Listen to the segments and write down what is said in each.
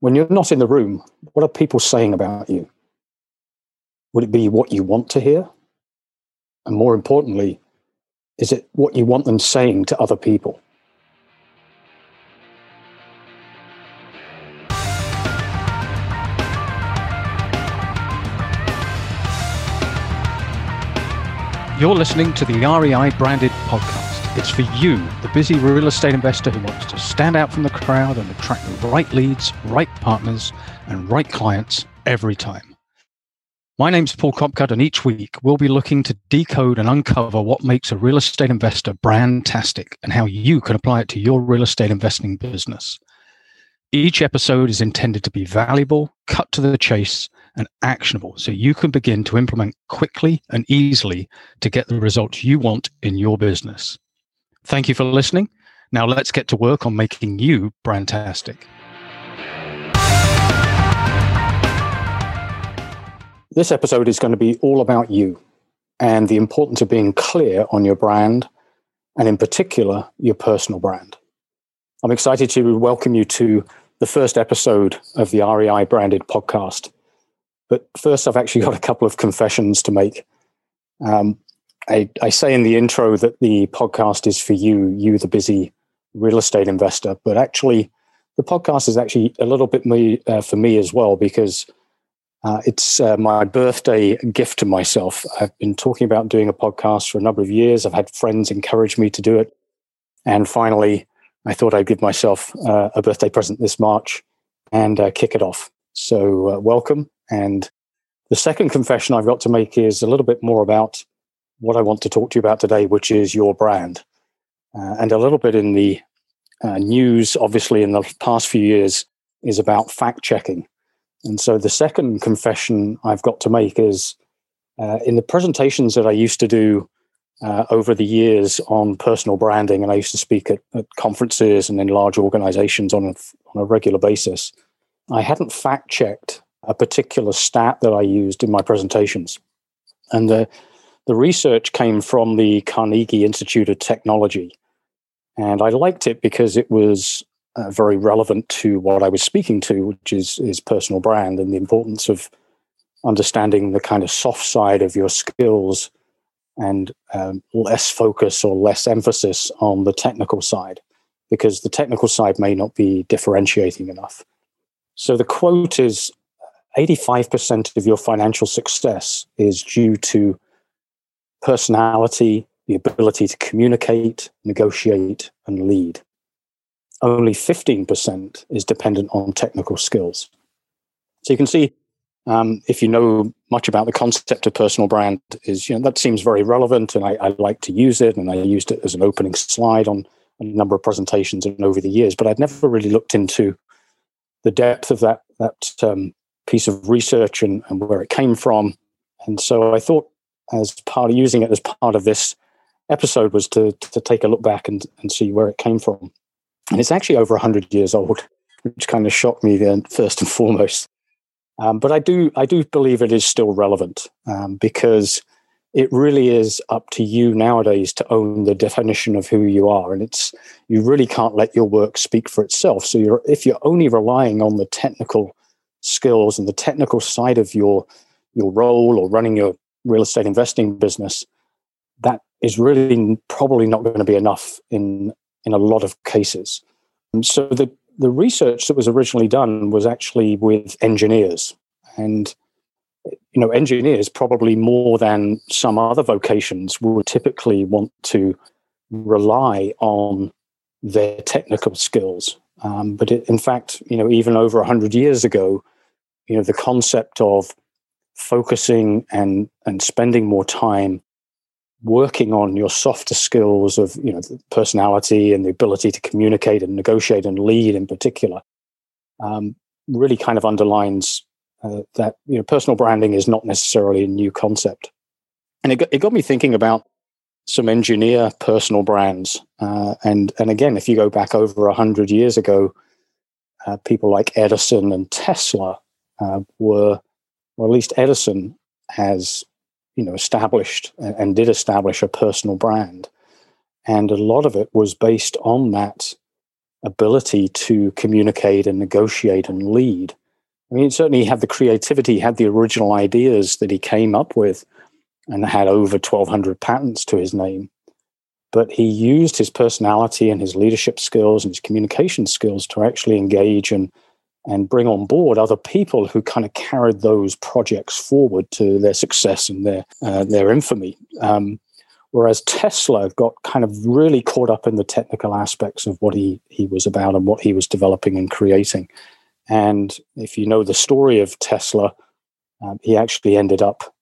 when you're not in the room, what are people saying about you? Would it be what you want to hear? And more importantly, is it what you want them saying to other people? You're listening to the REI branded podcast. It's for you, the busy real estate investor who wants to stand out from the crowd and attract the right leads, right partners, and right clients every time. My name's Paul Copcutt, and each week we'll be looking to decode and uncover what makes a real estate investor brandtastic and how you can apply it to your real estate investing business. Each episode is intended to be valuable, cut to the chase, and actionable so you can begin to implement quickly and easily to get the results you want in your business. Thank you for listening. Now let's get to work on making you brandtastic. This episode is going to be all about you and the importance of being clear on your brand and, in particular, your personal brand. I'm excited to welcome you to the first episode of the REI branded podcast. But first, I've actually got a couple of confessions to make. Um, I, I, say in the intro that the podcast is for you, you, the busy real estate investor. But actually, the podcast is actually a little bit me, uh, for me as well because uh, it's uh, my birthday gift to myself. I've been talking about doing a podcast for a number of years. I've had friends encourage me to do it. And finally, I thought I'd give myself uh, a birthday present this March and uh, kick it off. So, uh, welcome. And the second confession I've got to make is a little bit more about what I want to talk to you about today, which is your brand. Uh, and a little bit in the uh, news, obviously, in the past few years, is about fact checking. And so the second confession I've got to make is uh, in the presentations that I used to do uh, over the years on personal branding, and I used to speak at, at conferences and in large organizations on a, on a regular basis, I hadn't fact checked a particular stat that I used in my presentations. And the, the research came from the Carnegie Institute of Technology. And I liked it because it was uh, very relevant to what I was speaking to, which is, is personal brand and the importance of understanding the kind of soft side of your skills and um, less focus or less emphasis on the technical side, because the technical side may not be differentiating enough. So the quote is 85% of your financial success is due to personality, the ability to communicate, negotiate, and lead. Only 15% is dependent on technical skills. So you can see, um, if you know much about the concept of personal brand, is you know that seems very relevant, and I, I like to use it, and I used it as an opening slide on a number of presentations and over the years. But I'd never really looked into the depth of that that um, piece of research and, and where it came from. And so I thought, as part of using it as part of this episode, was to to take a look back and, and see where it came from. And it's actually over 100 years old, which kind of shocked me then, first and foremost. Um, but I do I do believe it is still relevant um, because it really is up to you nowadays to own the definition of who you are, and it's you really can't let your work speak for itself. So you're if you're only relying on the technical skills and the technical side of your your role or running your real estate investing business, that is really probably not going to be enough in in a lot of cases. And so the the research that was originally done was actually with engineers and you know engineers probably more than some other vocations would typically want to rely on their technical skills um, but it, in fact, you know, even over hundred years ago, you know, the concept of focusing and and spending more time working on your softer skills of you know personality and the ability to communicate and negotiate and lead in particular um, really kind of underlines uh, that you know personal branding is not necessarily a new concept and it got, it got me thinking about some engineer personal brands. Uh, and and again, if you go back over a hundred years ago, uh, people like Edison and Tesla uh, were, or at least Edison has, you know, established and, and did establish a personal brand, and a lot of it was based on that ability to communicate and negotiate and lead. I mean, certainly he had the creativity, he had the original ideas that he came up with, and had over 1,200 patents to his name. But he used his personality and his leadership skills and his communication skills to actually engage and and bring on board other people who kind of carried those projects forward to their success and their uh, their infamy. Um, whereas Tesla got kind of really caught up in the technical aspects of what he he was about and what he was developing and creating. And if you know the story of Tesla, um, he actually ended up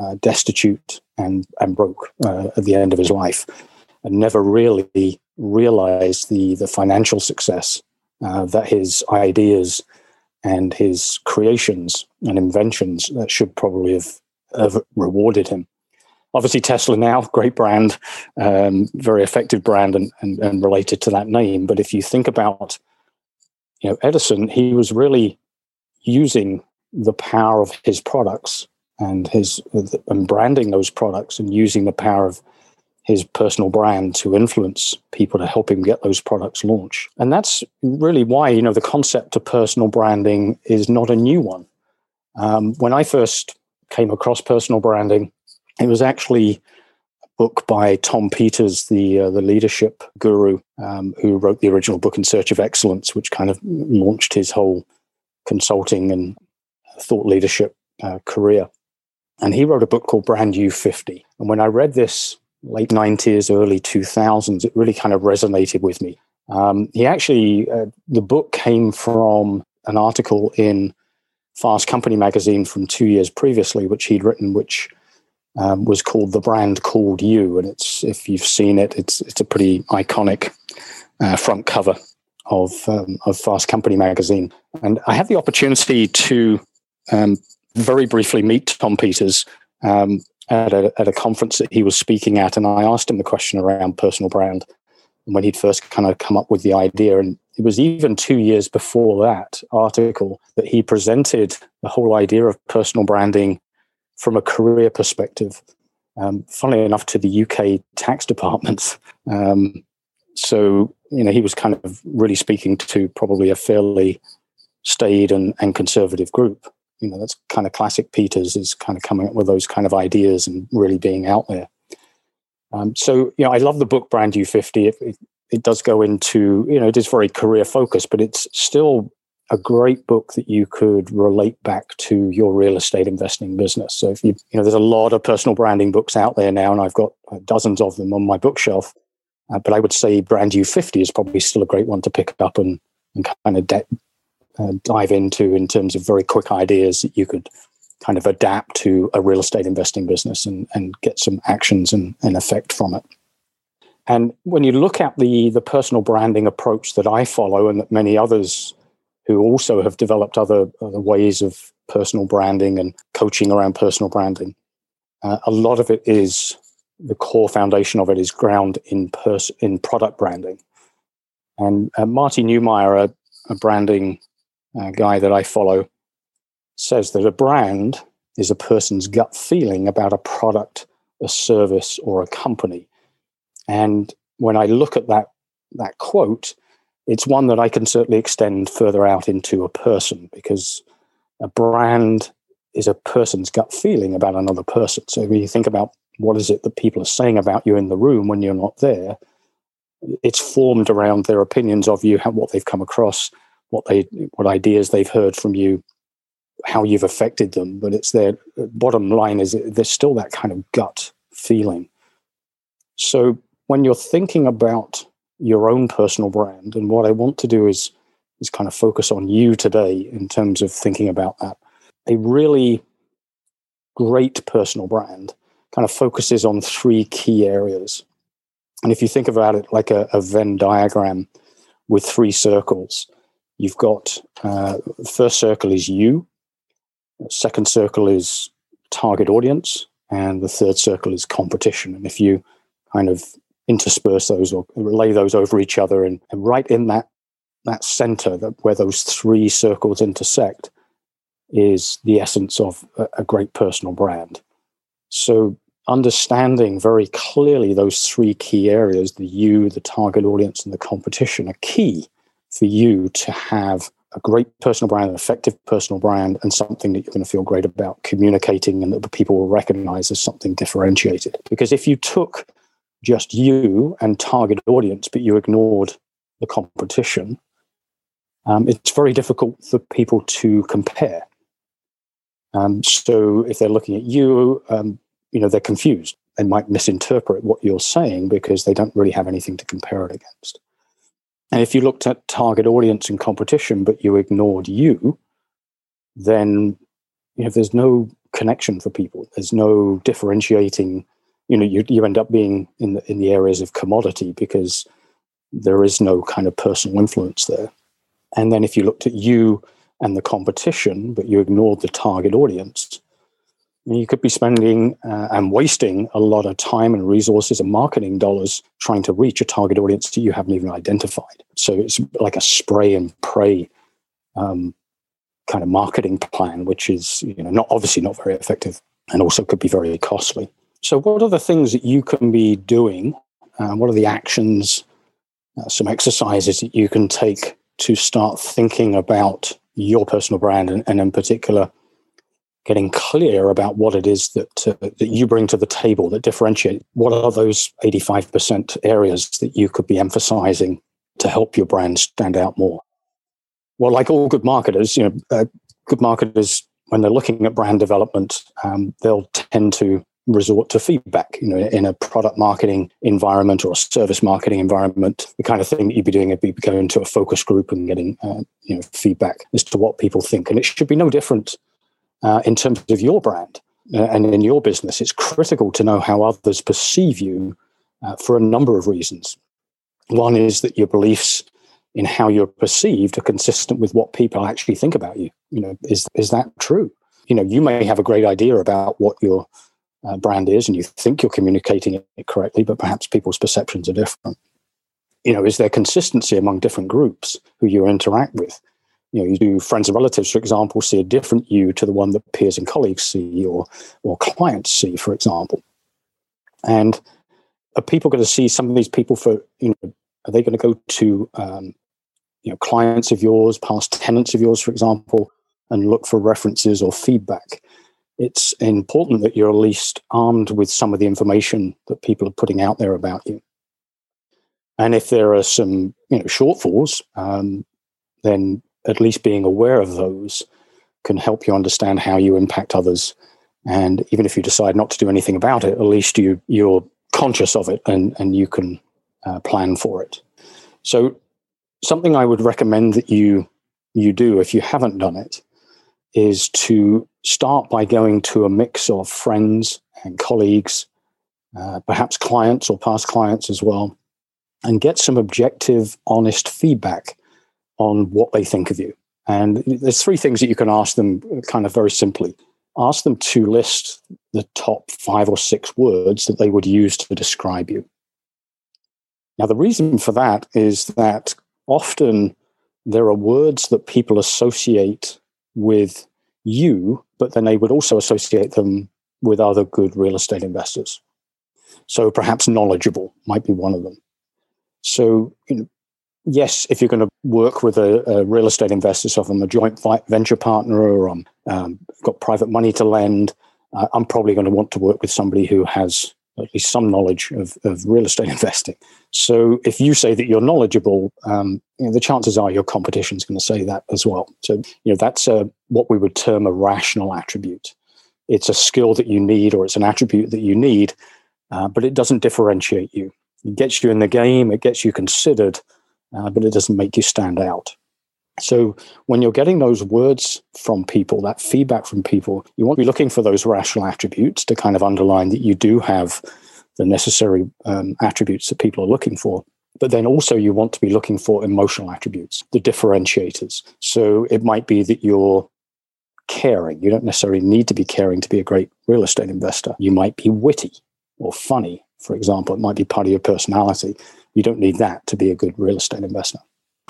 uh, destitute and and broke uh, at the end of his life, and never really realized the the financial success uh, that his ideas and his creations and inventions that should probably have, have rewarded him. Obviously, Tesla now, great brand, um, very effective brand, and, and, and related to that name. But if you think about, you know, Edison, he was really using the power of his products and his and branding those products and using the power of his personal brand to influence people to help him get those products launched. And that's really why, you know, the concept of personal branding is not a new one. Um, when I first came across personal branding, it was actually a book by Tom Peters, the uh, the leadership guru, um, who wrote the original book In Search of Excellence, which kind of launched his whole consulting and thought leadership uh, career. And he wrote a book called Brand You 50. And when I read this late 90s, early 2000s, it really kind of resonated with me. Um, he actually, uh, the book came from an article in Fast Company magazine from two years previously, which he'd written, which um, was called "The Brand Called You," and it's if you've seen it, it's it's a pretty iconic uh, front cover of um, of Fast Company magazine. And I had the opportunity to um, very briefly meet Tom Peters um, at a, at a conference that he was speaking at, and I asked him the question around personal brand when he'd first kind of come up with the idea. And it was even two years before that article that he presented the whole idea of personal branding from a career perspective. Um, funnily enough, to the UK tax departments. Um, so, you know, he was kind of really speaking to probably a fairly staid and, and conservative group you know that's kind of classic peters is kind of coming up with those kind of ideas and really being out there. Um, so you know i love the book brand you 50 it, it, it, does go into you know it is very career focused but it's still a great book that you could relate back to your real estate investing business. So if you you know there's a lot of personal branding books out there now and i've got uh, dozens of them on my bookshelf. Uh, but i would say brand you 50 is probably still a great one to pick up and, and kind of de- uh, dive into in terms of very quick ideas that you could kind of adapt to a real estate investing business and, and get some actions and, and effect from it. And when you look at the, the personal branding approach that I follow and that many others who also have developed other, other ways of personal branding and coaching around personal branding, uh, a lot of it is the core foundation of it is ground in pers- in product branding. And uh, Marty Neumeier, a, a branding uh, guy that I follow, says that a brand is a person's gut feeling about a product, a service, or a company. And when I look at that that quote, it's one that I can certainly extend further out into a person because a brand is a person's gut feeling about another person. So when you think about what is it that people are saying about you in the room when you're not there, it's formed around their opinions of you, what they've come across, what they what ideas they've heard from you how you've affected them but it's their bottom line is there's still that kind of gut feeling. So when you're thinking about your own personal brand and what i want to do is is kind of focus on you today in terms of thinking about that a really great personal brand kind of focuses on three key areas. And if you think about it like a, a venn diagram with three circles You've got uh, first circle is you, second circle is target audience, and the third circle is competition. And if you kind of intersperse those or lay those over each other, and, and right in that that center, that where those three circles intersect, is the essence of a, a great personal brand. So understanding very clearly those three key areas the you, the target audience, and the competition are key for you to have a great personal brand, an effective personal brand, and something that you're going to feel great about communicating and that people will recognize as something differentiated. Because if you took just you and target audience, but you ignored the competition, um, it's very difficult for people to compare. Um, so if they're looking at you, um, you know, they're confused. They might misinterpret what you're saying because they don't really have anything to compare it against. And if you looked at target audience and competition, but you ignored you, then you know there's no connection for people. There's no differentiating. You know, you, you end up being in the in the areas of commodity because there is no kind of personal influence there. And then if you looked at you and the competition, but you ignored the target audience, you could be spending uh, and wasting a lot of time and resources and marketing dollars trying to reach a target audience that you haven't even identified. So it's like a spray and pray um, kind of marketing plan, which is you know not obviously not very effective and also could be very costly. So, what are the things that you can be doing? Uh, what are the actions, uh, some exercises that you can take to start thinking about your personal brand and, and in particular getting clear about what it is that uh, that you bring to the table that differentiate. What are those eighty five percent areas that you could be emphasizing to help your brand stand out more? Well, like all good marketers, you know, uh, good marketers when they're looking at brand development, um, they'll tend to resort to feedback. You know, in a product marketing environment or a service marketing environment, the kind of thing that you'd be doing would be going to a focus group and getting uh, you know feedback as to what people think, and it should be no different uh, in terms of your brand uh, and in your business. It's critical to know how others perceive you uh, for a number of reasons. One is that your beliefs in how you're perceived are consistent with what people actually think about you. You know, is is that true? You know, you may have a great idea about what your uh, brand is, and you think you're communicating it correctly, but perhaps people's perceptions are different. You know, is there consistency among different groups who you interact with? You know, you do friends and relatives, for example, see a different you to the one that peers and colleagues see or or clients see, for example. And are people going to see some of these people for, you know, are they going to go to, um, you know, clients of yours, past tenants of yours, for example, and look for references or feedback? It's important that you're at least armed with some of the information that people are putting out there about you. And if there are some, you know, shortfalls, um, then at least being aware of those can help you understand how you impact others. And even if you decide not to do anything about it, at least you you're conscious of it and and you can uh, plan for it. So something I would recommend that you you do if you haven't done it is to start by going to a mix of friends and colleagues, uh, perhaps clients or past clients as well, and get some objective, honest feedback on what they think of you. And there's three things that you can ask them kind of very simply. Ask them to list the top five or six words that they would use to describe you. Now, the reason for that is that often there are words that people associate with you, but then they would also associate them with other good real estate investors. So perhaps knowledgeable might be one of them. So you know, yes, if you're going to work with a, a real estate investor, so if I'm a joint venture partner or I'm um, got private money to lend, uh, I'm probably going to want to work with somebody who has at least some knowledge of, of real estate investing. So if you say that you're knowledgeable, um, you know, the chances are your competition is going to say that as well. So you know that's a, what we would term a rational attribute. It's a skill that you need, or it's an attribute that you need, uh, but it doesn't differentiate you. It gets you in the game. It gets you considered, uh, but it doesn't make you stand out. So when you're getting those words from people, that feedback from people, you want to be looking for those rational attributes to kind of underline that you do have the necessary um, attributes that people are looking for. But then also you want to be looking for emotional attributes, the differentiators. So it might be that you're caring. You don't necessarily need to be caring to be a great real estate investor. You might be witty or funny, for example. It might be part of your personality. You don't need that to be a good real estate investor.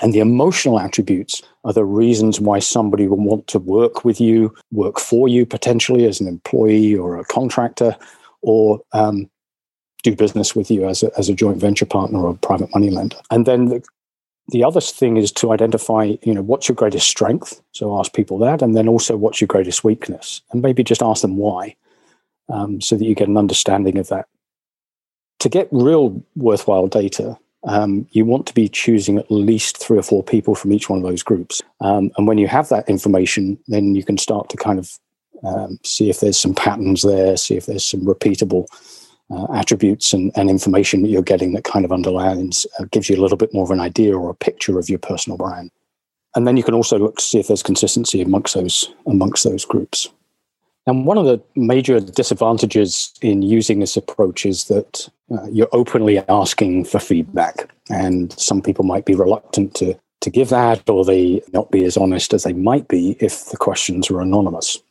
And the emotional attributes are the reasons why somebody will want to work with you, work for you potentially as an employee or a contractor, or um, do business with you as a, as a joint venture partner or a private money lender. And then the, the other thing is to identify, you know, what's your greatest strength. So ask people that, and then also what's your greatest weakness, and maybe just ask them why, um, so that you get an understanding of that. To get real worthwhile data, um, you want to be choosing at least three or four people from each one of those groups. Um, and when you have that information, then you can start to kind of um, see if there's some patterns there, see if there's some repeatable uh, attributes and, and, information that you're getting that kind of underlines, uh, gives you a little bit more of an idea or a picture of your personal brand. And then you can also look to see if there's consistency amongst those amongst those groups. And one of the major disadvantages in using this approach is that uh, you're openly asking for feedback, and some people might be reluctant to to give that, or they not be as honest as they might be if the questions are anonymous.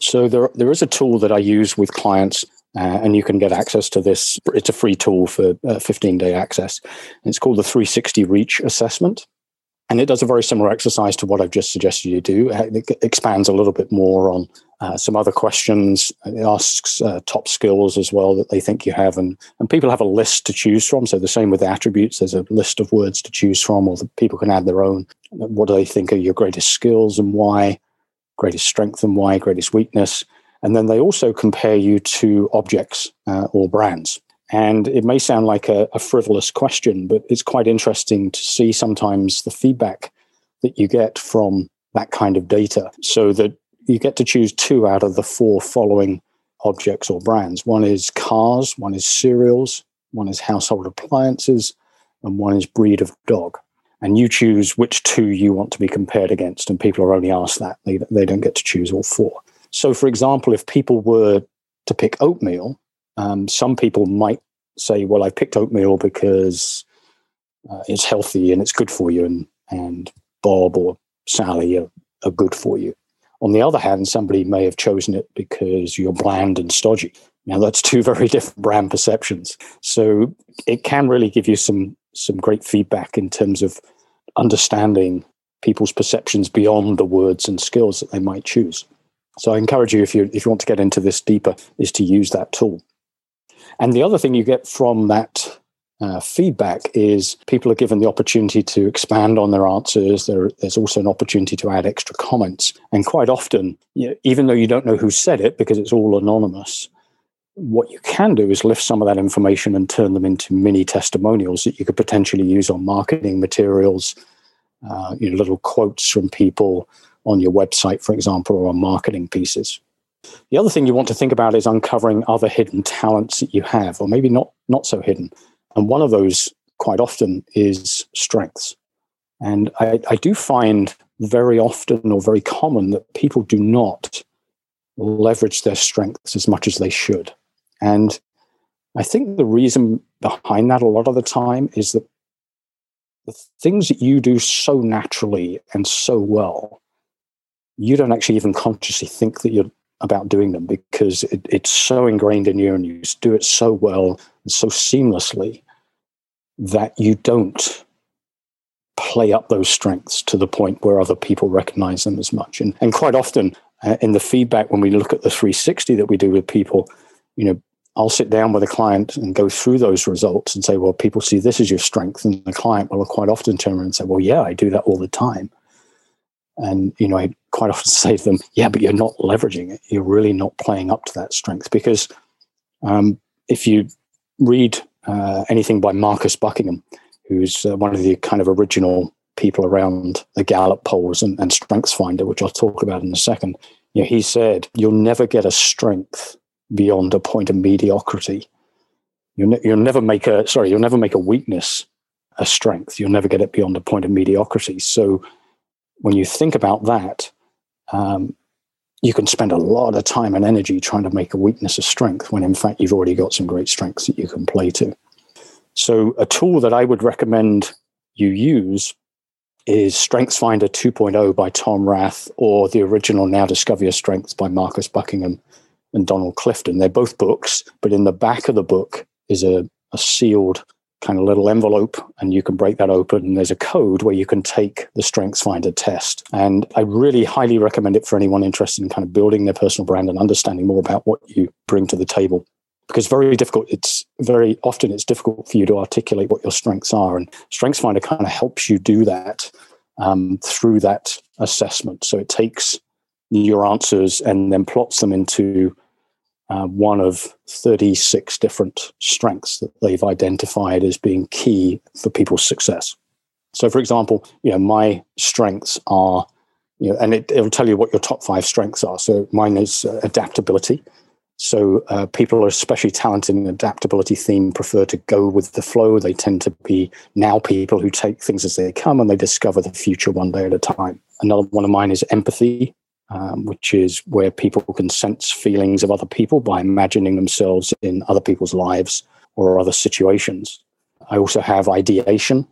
So there, there is a tool that I use with clients, uh, and you can get access to this. It's a free tool for uh, 15 day access. It's called the 360 Reach Assessment. And it does a very similar exercise to what I've just suggested you do. Uh, it expands a little bit more on uh, some other questions. It asks uh, top skills as well that they think you have. And, and people have a list to choose from. So the same with the attributes, there's a list of words to choose from, or people can add their own. What do they think are your greatest skills and why? Greatest strength and why? Greatest weakness? And then they also compare you to objects uh, or brands. And it may sound like a, a, frivolous question, but it's quite interesting to see sometimes the feedback that you get from that kind of data. So that you get to choose two out of the four following objects or brands. One is cars, one is cereals, one is household appliances, and one is breed of dog. And you choose which two you want to be compared against. And people are only asked that. They, they don't get to choose all four. So, for example, if people were to pick oatmeal, um, some people might say, well, I picked oatmeal because uh, it's healthy and it's good for you, and, and Bob or Sally are, are good for you. On the other hand, somebody may have chosen it because you're bland and stodgy. Now, that's two very different brand perceptions. So it can really give you some some great feedback in terms of understanding people's perceptions beyond the words and skills that they might choose. So I encourage you, if you if you want to get into this deeper, is to use that tool. And the other thing you get from that uh, feedback is people are given the opportunity to expand on their answers. There, there's also an opportunity to add extra comments. And quite often, you know, even though you don't know who said it because it's all anonymous, what you can do is lift some of that information and turn them into mini testimonials that you could potentially use on marketing materials, uh, you know, little quotes from people on your website, for example, or on marketing pieces. The other thing you want to think about is uncovering other hidden talents that you have, or maybe not not so hidden. And one of those, quite often, is strengths. And I, I do find very often or very common that people do not leverage their strengths as much as they should. And I think the reason behind that a lot of the time is that the things that you do so naturally and so well, you don't actually even consciously think that you're about doing them because it, it's so ingrained in you and you do it so well and so seamlessly that you don't play up those strengths to the point where other people recognize them as much. And, and quite often uh, in the feedback, when we look at the 360 that we do with people, you know, I'll sit down with a client and go through those results and say, well, people see this as your strength. And the client will quite often turn around and say, well, yeah, I do that all the time. And, you know, I quite often say to them, yeah, but you're not leveraging it. You're really not playing up to that strength. Because um, if you read uh, anything by Marcus Buckingham, who's uh, one of the kind of original people around the Gallup polls and, and Strengths Finder, which I'll talk about in a second, you know, he said, you'll never get a strength beyond a point of mediocrity. You'll, ne- you'll never make a, sorry, you'll never make a weakness a strength. You'll never get it beyond a point of mediocrity. So when you think about that, um, you can spend a lot of time and energy trying to make a weakness a strength when in fact you've already got some great strengths that you can play to. So, a tool that I would recommend you use is StrengthsFinder 2.0 by Tom Rath or the original Now Discover Your Strengths by Marcus Buckingham and Donald Clifton. They're both books, but in the back of the book is a, a sealed kind of little envelope and you can break that open and there's a code where you can take the strengths finder test and i really highly recommend it for anyone interested in kind of building their personal brand and understanding more about what you bring to the table because very difficult. It's very often it's difficult for you to articulate what your strengths are, and StrengthsFinder kind of helps you do that um, through that assessment. So it takes your answers and then plots them into uh, one of 36 different strengths that they've identified as being key for people's success. So, for example, you know, my strengths are, you know, and it, will tell you what your top five strengths are. So, mine is uh, adaptability. So, uh, people are especially talented in adaptability theme prefer to go with the flow. They tend to be now people who take things as they come and they discover the future one day at a time. Another one of mine is empathy um, which is where people can sense feelings of other people by imagining themselves in other people's lives or other situations. I also have ideation.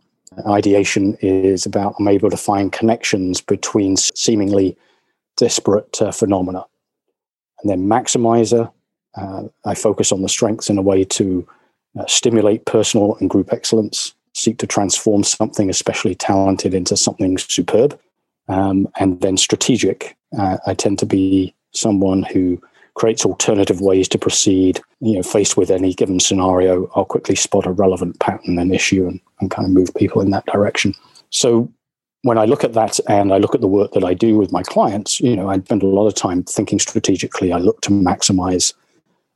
Ideation is about I'm able to find connections between seemingly disparate uh, phenomena. And then maximizer, uh, I focus on the strengths in a way to uh, stimulate personal and group excellence, seek to transform something especially talented into something superb. Um, and then strategic, uh, I tend to be someone who creates alternative ways to proceed. You know, faced with any given scenario, I'll quickly spot a relevant pattern and issue and, and kind of move people in that direction. So when I look at that and I look at the work that I do with my clients, you know, I spend a lot of time thinking strategically. I look to maximize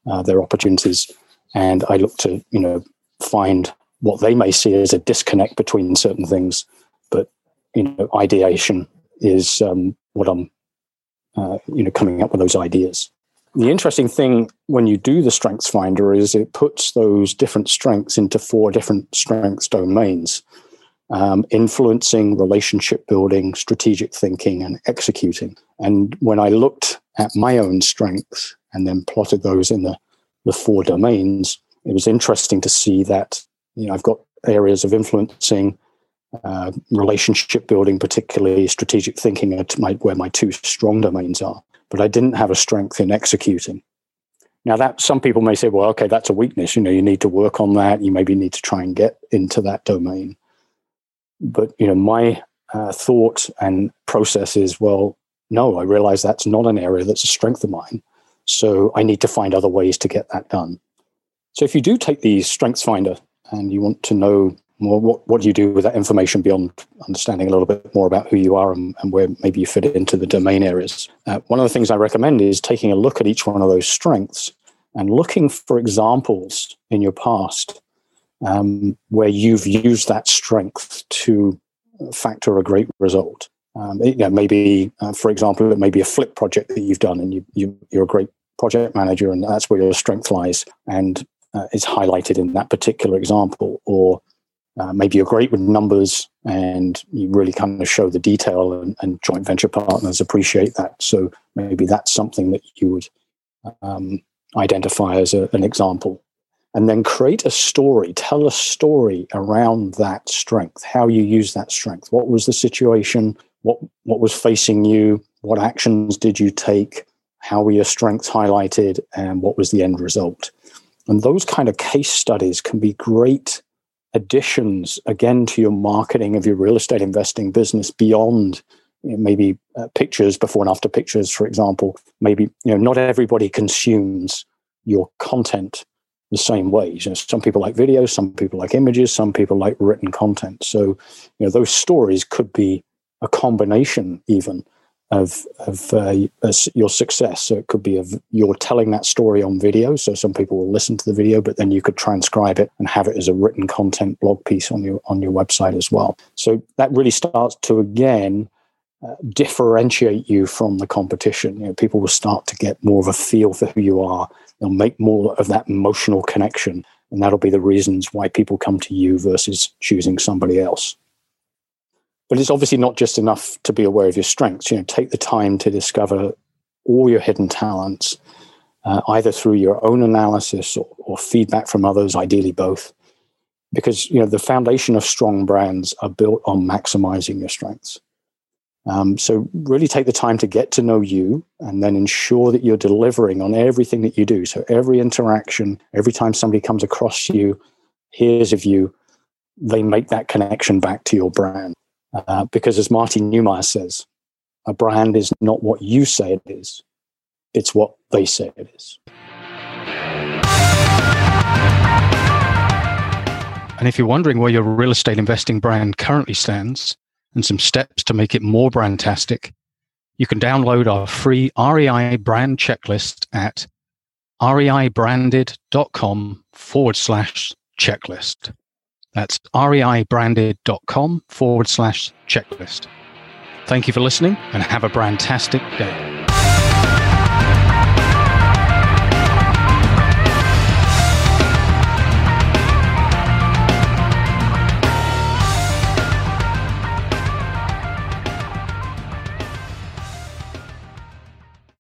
uh, their opportunities and I look to, you know, find what they may see as a disconnect between certain things. But, you know, ideation is um, what I'm uh, you know, coming up with those ideas. The interesting thing when you do the Strengths Finder is it puts those different strengths into four different strengths domains um, influencing, relationship building, strategic thinking, and executing. And when I looked at my own strengths and then plotted those in the, the four domains, it was interesting to see that you know I've got areas of influencing, uh, relationship building, particularly strategic thinking, my, where my two strong domains are. But I didn't have a strength in executing. Now, that some people may say, well, okay, that's a weakness. You know, you need to work on that. You maybe need to try and get into that domain. But you know, my uh, thought and process is, well, no, I realize that's not an area that's a strength of mine. So I need to find other ways to get that done. So if you do take the Strengths Finder and you want to know what, what do you do with that information beyond understanding a little bit more about who you are and, and where maybe you fit into the domain areas? Uh, one of the things I recommend is taking a look at each one of those strengths and looking for examples in your past um, where you've used that strength to factor a great result. Um, you know, maybe, uh, for example, it may be a flip project that you've done and you, you, you're a great project manager and that's where your strength lies and uh, is highlighted in that particular example. Or uh, maybe you're great with numbers and you really kind of show the detail and, and, joint venture partners appreciate that. So maybe that's something that you would um, identify as a, an example. And then create a story. Tell a story around that strength how you use that strength. What was the situation? What what was facing you? What actions did you take? How were your strengths highlighted? And what was the end result? And those kind of case studies can be great additions again to your marketing of your real estate investing business beyond you know, maybe uh, pictures before and after pictures for example. Maybe you know not everybody consumes your content the same ways you know, some people like videos some people like images some people like written content. So you know those stories could be a combination even of of uh, your success. So it could be of you're telling that story on video. So some people will listen to the video, but then you could transcribe it and have it as a written content blog piece on your on your website as well. So that really starts to again uh, differentiate you from the competition. You know, people will start to get more of a feel for who you are. They'll make more of that emotional connection, and that'll be the reasons why people come to you versus choosing somebody else. But it's obviously not just enough to be aware of your strengths. You know, take the time to discover all your hidden talents, uh, either through your own analysis or, or feedback from others, ideally both. Because you know the foundation of strong brands are built on maximizing your strengths. Um, so really take the time to get to know you and then ensure that you're delivering on everything that you do. So every interaction, every time somebody comes across you, hears of you, they make that connection back to your brand. Uh, because as Martin Neumeier says, a brand is not what you say it is, it's what they say it is. And if you're wondering where your real estate investing brand currently stands and some steps to make it more brandtastic, you can download our free REI brand checklist at reibranded.com forward slash checklist. That's reibranded.com forward slash checklist. Thank you for listening and have a brandtastic day.